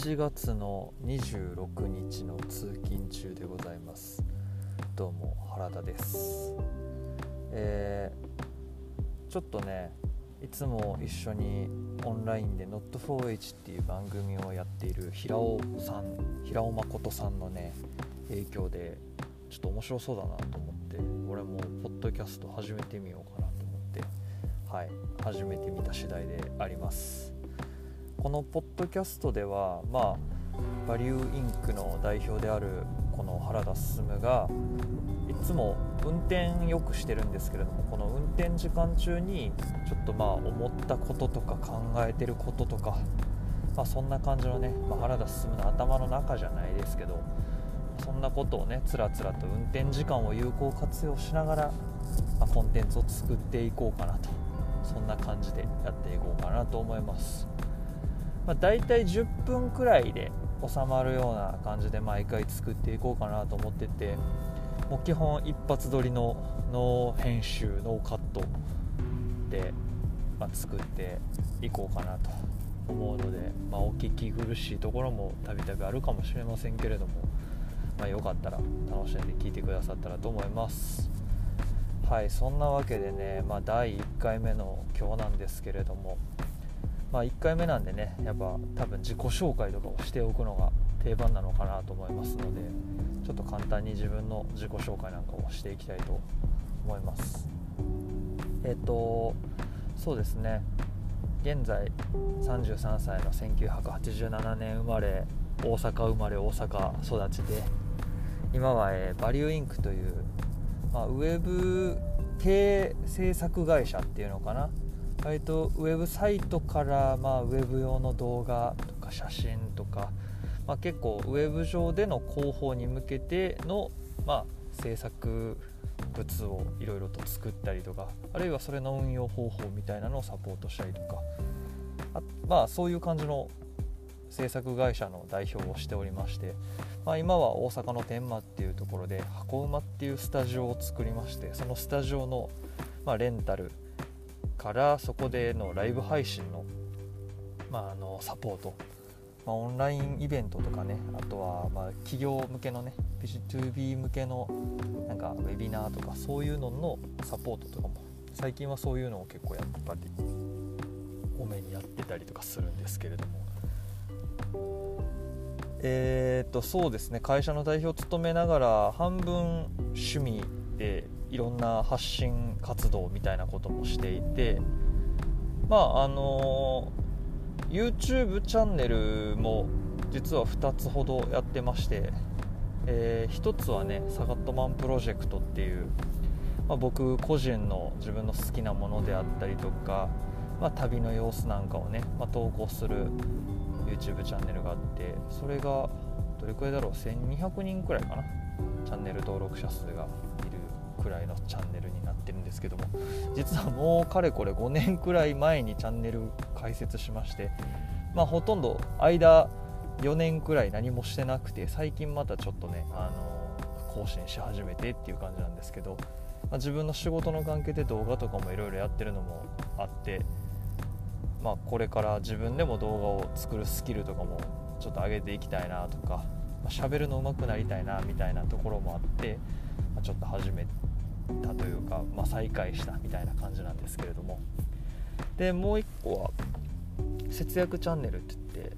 11月の26日の通勤中でございます。どうも原田です。えー、ちょっとねいつも一緒にオンラインで Not4H っていう番組をやっている平尾さん平尾誠さんのね影響でちょっと面白そうだなと思って俺もポッドキャスト始めてみようかなと思ってはい始めてみた次第であります。このポッドキャストではまあバリューインクの代表であるこの原田進がいつも運転よくしてるんですけれどもこの運転時間中にちょっとまあ思ったこととか考えてることとか、まあ、そんな感じのね、まあ、原田進の頭の中じゃないですけどそんなことをねつらつらと運転時間を有効活用しながら、まあ、コンテンツを作っていこうかなとそんな感じでやっていこうかなと思います、まあ、大体10分くらいで収まるような感じで毎回作っていこうかなと思っててもう基本一発撮りのノー編集ノーカットで、まあ、作っていこうかなと思うので、まあ、お聞き苦しいところもたびたびあるかもしれませんけれどもまあ、よかったら楽しんで聞いてくださったらと思います。はいそんなわけでね、まあ、第1回目の今日なんですけれども、まあ、1回目なんでねやっぱ多分自己紹介とかをしておくのが定番なのかなと思いますのでちょっと簡単に自分の自己紹介なんかをしていきたいと思います。えっ、とそうですね。現在33歳の1987年生まれ大阪生まれ大阪育ちで今は、えー、バリューインクという、まあ、ウェブ系制作会社っていうのかな割とウェブサイトから、まあ、ウェブ用の動画とか写真とか、まあ、結構ウェブ上での広報に向けての、まあ、制作物をいろいろと作ったりとかあるいはそれの運用方法みたいなのをサポートしたりとかあまあそういう感じの制作会社の代表をしておりまして、まあ、今は大阪の天満っていうところで箱馬っていうスタジオを作りましてそのスタジオの、まあ、レンタルからそこでのライブ配信の,、まあ、あのサポート、まあ、オンラインイベントとかねあとはまあ企業向けのね B2B 向けのなんかウェビナーとかそういうののサポートとかも。最近はそういうのを結構やっぱり多めにやってたりとかするんですけれども。えー、とそうですね。会社の代表を務めながら半分趣味でいろんな発信活動みたいなこともしていてまああの YouTube チャンネルも実は2つほどやってまして、えー、1つはねサガットマンプロジェクトっていう、まあ、僕個人の自分の好きなものであったりとか、まあ、旅の様子なんかをね、まあ、投稿する YouTube チャンネルがあってそれがどれくらいだろう？1200人くらいかな？チャンネル登録者数が。くらいのチャンネルになってるんですけども実はもうかれこれ5年くらい前にチャンネル開設しましてまあほとんど間4年くらい何もしてなくて最近またちょっとねあの更新し始めてっていう感じなんですけど、まあ、自分の仕事の関係で動画とかもいろいろやってるのもあってまあ、これから自分でも動画を作るスキルとかもちょっと上げていきたいなとか喋、まあ、るの上手くなりたいなみたいなところもあって、ちょっと始めたというか、まあ、再開したみたいな感じなんですけれども。でもう1個は節約チャンネルって言って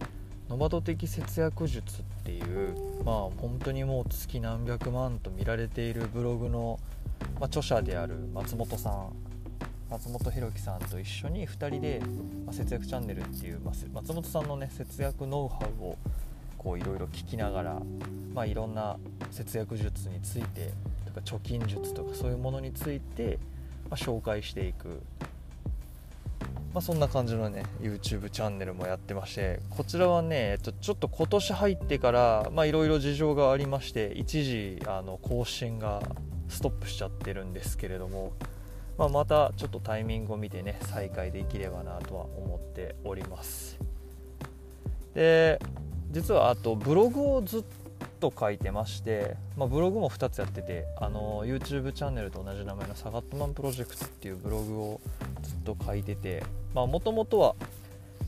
ノマド的節約術っていうまあ本当にもう月何百万と見られているブログの、まあ、著者である松本さん松本弘樹さんと一緒に2人で、まあ、節約チャンネルっていう、まあ、松本さんのね節約ノウハウをこういろいろ聞きながら、まあ、いろんな節約術についてとか貯金術とかそういうものについて、まあ、紹介していく、まあ、そんな感じのね YouTube チャンネルもやってましてこちらはねちょちょっと今年入ってからいろいろ事情がありまして一時あの更新がストップしちゃってるんですけれどもまあ、またちょっとタイミングを見てね再開できればなとは思っております。で実はあとブログをずっと書いてまして、まあ、ブログも2つやっててあの YouTube チャンネルと同じ名前のサガットマンプロジェクトっていうブログをずっと書いててもともとは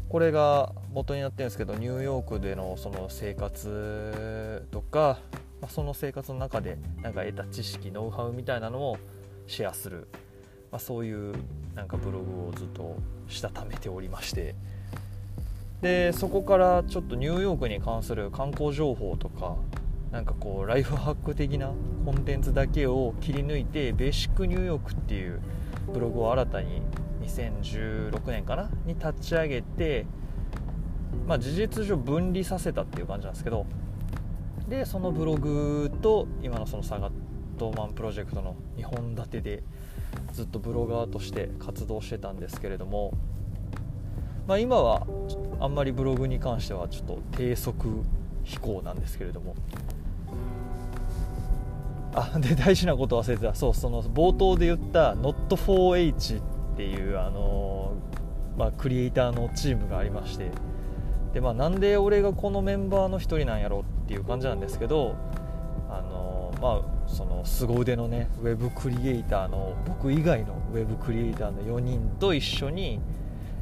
これが元になってるんですけどニューヨークでのその生活とか、まあ、その生活の中でなんか得た知識ノウハウみたいなのをシェアする、まあ、そういうなんかブログをずっとしたためておりまして。でそこからちょっとニューヨークに関する観光情報とかなんかこうライフハック的なコンテンツだけを切り抜いてベーシックニューヨークっていうブログを新たに2016年かな？に立ち上げて、まあ、事実上分離させたっていう感じなんですけどでそのブログと今のそのサガットマンプロジェクトの2本立てでずっとブロガーとして活動してたんですけれども、まあ、今はあんまりブログに関してはちょっと低速飛行なんですけれどもあ で大事なこと忘れてた。そうその冒頭で言った Not4H っていうあの、まあ、クリエイターのチームがありまして。で、まあ、なんで俺がこのメンバーの一人なんやろっていう感じなんですけどあのまあその凄腕のねウェブクリエイターの僕以外のウェブクリエイターの4人と一緒に、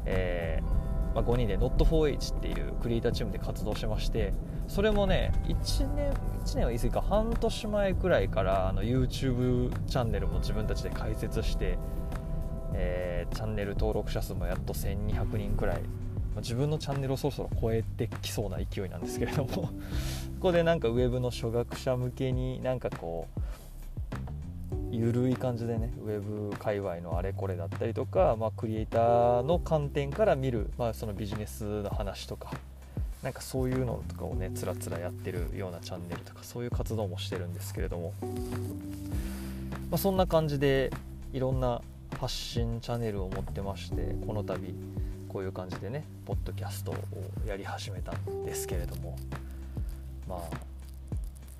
えーまあ、5人で Not4H っていうクリエイターチームで活動してまして。それもね1年1年は言い過ぎか半年前くらいからあの YouTube チャンネルも自分たちで開設して、えー、チャンネル登録者数もやっと1200人くらい、ま、自分のチャンネルをそろそろ超えてきそうな勢いなんですけれども。ここでなんかウェブの初学者向けになんかこうゆるい感じでねウェブ界隈のあれこれだったりとか、まあ、クリエイターの観点から見る、まあ、そのビジネスの話とか。なんかそういうのとかをねつらつらやってるようなチャンネルとかそういう活動もしてるんですけれども、まあ、そんな感じでいろんな発信チャンネルを持ってましてこの度こういう感じでねポッドキャストをやり始めたんですけれども。まあ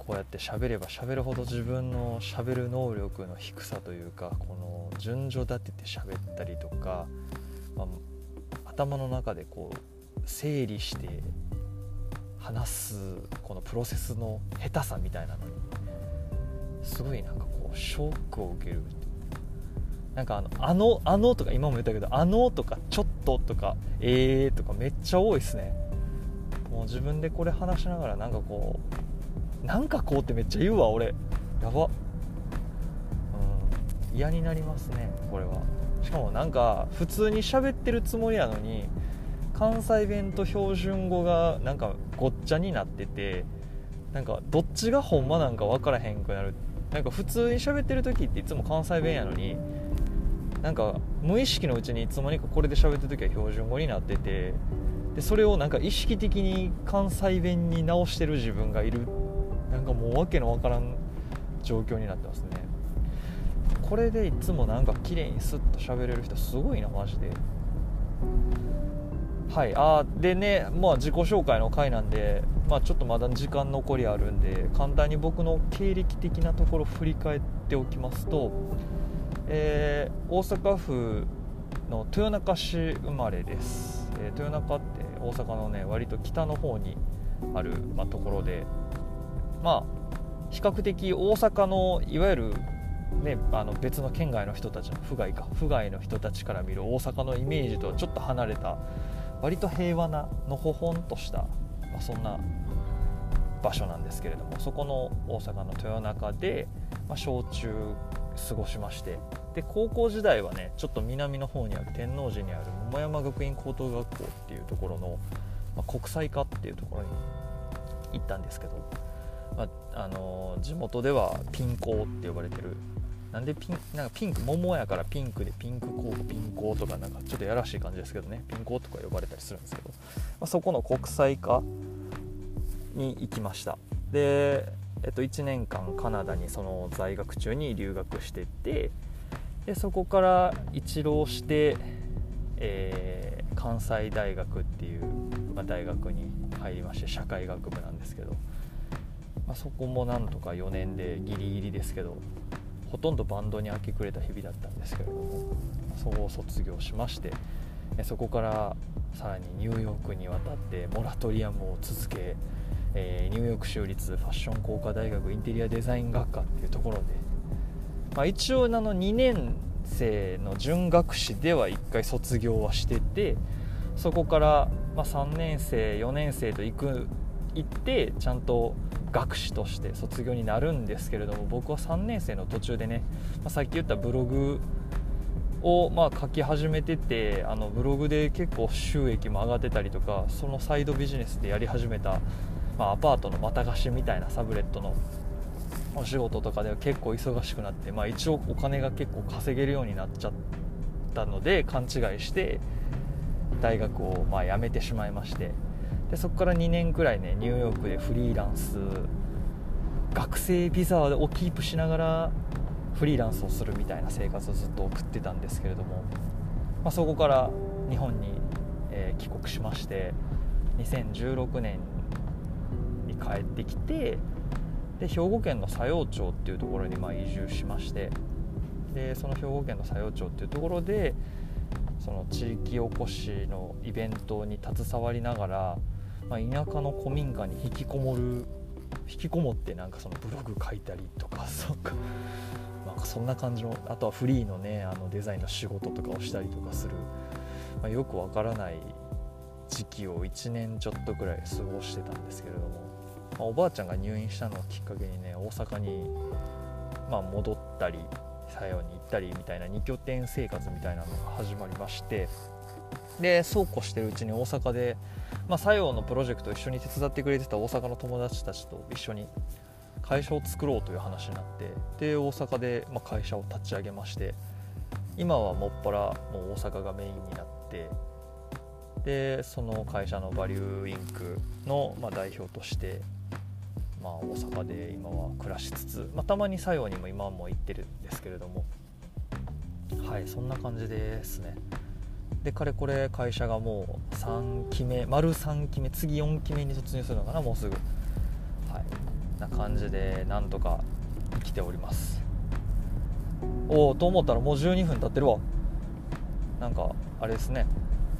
こうやって喋れば喋るほど自分の喋る能力の低さというかこの順序立てて喋ったりとか、まあ、頭の中でこう整理して話すこのプロセスの下手さみたいなのにすごいなんかこうショックを受ける。なんかあの「あの」あのとか今も言ったけど「あの」とか「ちょっと」とか「えー」とかめっちゃ多いですね。もう自分でこれ話しながらなんかこうなんかこうってめっちゃ言うわ俺。やば。うん。嫌になりますねこれは。しかもなんか普通に喋ってるつもりやのに関西弁と標準語がなんかごっちゃになっててなんかどっちがほんまなんか分からへんくなる。なんか普通に喋ってる時っていつも関西弁やのになんか無意識のうちにいつの間にかこれで喋ってる時は標準語になっててでそれをなんか意識的に関西弁に直してる自分がいる。なんかもう訳のわからん状況になってますね。これでいつもなんか綺麗にスッと喋れる人すごいなマジで。はいあでねまあ自己紹介の回なんで、まあ、ちょっとまだ時間残りあるんで簡単に僕の経歴的なところ振り返っておきますと、えー、大阪府の豊中市生まれです、えー、豊中って大阪のね割と北の方にある、まあ、ところでまあ比較的大阪のいわゆるね、あの別の県外の人たちの府外か府外の人たちから見る大阪のイメージとはちょっと離れた割と平和なのほほんとした、まあ、そんな場所なんですけれどもそこの大阪の豊中で、まあ、小中過ごしましてで高校時代はねちょっと南の方にある天王寺にある桃山学院高等学校っていうところの、まあ、国際科っていうところに行ったんですけど、まあ、あの地元ではピン校って呼ばれてるなんでピンなんかピンク桃やからピンクでピンクコートピンコーとかなんかちょっとやらしい感じですけどね。ピンコーとか呼ばれたりするんですけど、まあ、そこの国際化に行きました。で、えっと、1年間カナダにその在学中に留学しててでそこから一浪して、えー、関西大学っていう、まあ、大学に入りまして社会学部なんですけど、まあ、そこもなんとか4年でギリギリですけど。ほとんどバンドに明け暮れた日々だったんですけれどもそこを卒業しましてそこからさらにニューヨークに渡ってモラトリアムを続け、え、ニューヨーク州立ファッション工科大学インテリアデザイン学科っていうところで、まあ、一応あの2年生の準学士では1回卒業はしててそこから、ま、3年生4年生と行く行ってちゃんと学士として卒業になるんですけれども僕は3年生の途中でね、まあ、さっき言ったブログをまあ書き始めててあのブログで結構収益も上がってたりとかそのサイドビジネスでやり始めた、まあ、アパートのまた貸しみたいなサブレットのお仕事とかでは結構忙しくなって、まあ、一応お金が結構稼げるようになっちゃったので勘違いして大学をまあ辞めてしまいまして。でそこから2年くらいねニューヨークでフリーランス学生ビザをキープしながらフリーランスをするみたいな生活をずっと送ってたんですけれども、まあ、そこから日本に、えー、帰国しまして2016年に帰ってきてで兵庫県の佐用町っていうところにま移住しましてでその兵庫県の佐用町っていうところでその地域おこしのイベントに携わりながら、まあ、田舎の古民家に引きこもる引きこもってなんかそのブログ書いたりとか そか。なんかそんな感じのあとはフリーのねあのデザインの仕事とかをしたりとかする、まあ、よくわからない時期を1年ちょっとぐらい過ごしてたんですけれども、まあ、おばあちゃんが入院したのをきっかけにね大阪に、まあ、戻ったり佐用に行ったりみたいな2拠点生活みたいなのが始まりまして。でそうこうしてるうちに大阪で、まあ、佐用のプロジェクトを一緒に手伝ってくれてた大阪の友達たちと一緒に会社を作ろうという話になってで大阪で、ま会社を立ち上げまして今はもっぱらもう大阪がメインになってでその会社のバリューインクの、ま代表として、まあ、大阪で今は暮らしつつ、まあ、たまに作用にも今も行ってるんですけれども。はいそんな感じですね。でかれこれ会社がもう3期目丸3期目次4期目に突入するのかなもうすぐ。はい。な感じでなんとか生きております。おおと思ったらもう12分経ってるわ。なんかあれですね。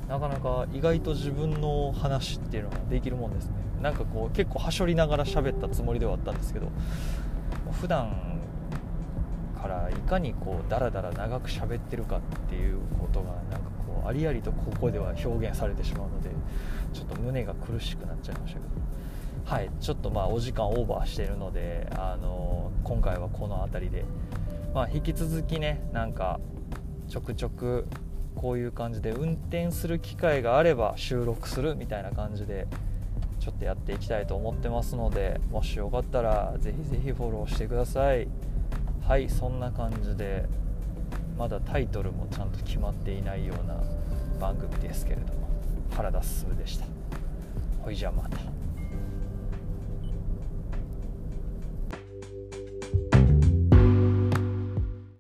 なかなか意外と自分の話っていうのができるもんですね。なんかこう結構はしょりながら喋ったつもりではあったんですけど普段からいかにこうダラダラ長く喋ってるかっていうことがなんありありとここでは表現されてしまうのでちょっと胸が苦しくなっちゃいましたけど。はいちょっとまあお時間オーバーしてるのであの今回はこの辺りで、まあ、引き続きねなんかちょくちょくこういう感じで運転する機会があれば収録するみたいな感じでちょっとやっていきたいと思ってますのでもしよかったらぜひぜひフォローしてください。はいそんな感じでまだタイトルもちゃんと決まっていないような番組ですけれども原田進でした。ほいじゃあまた。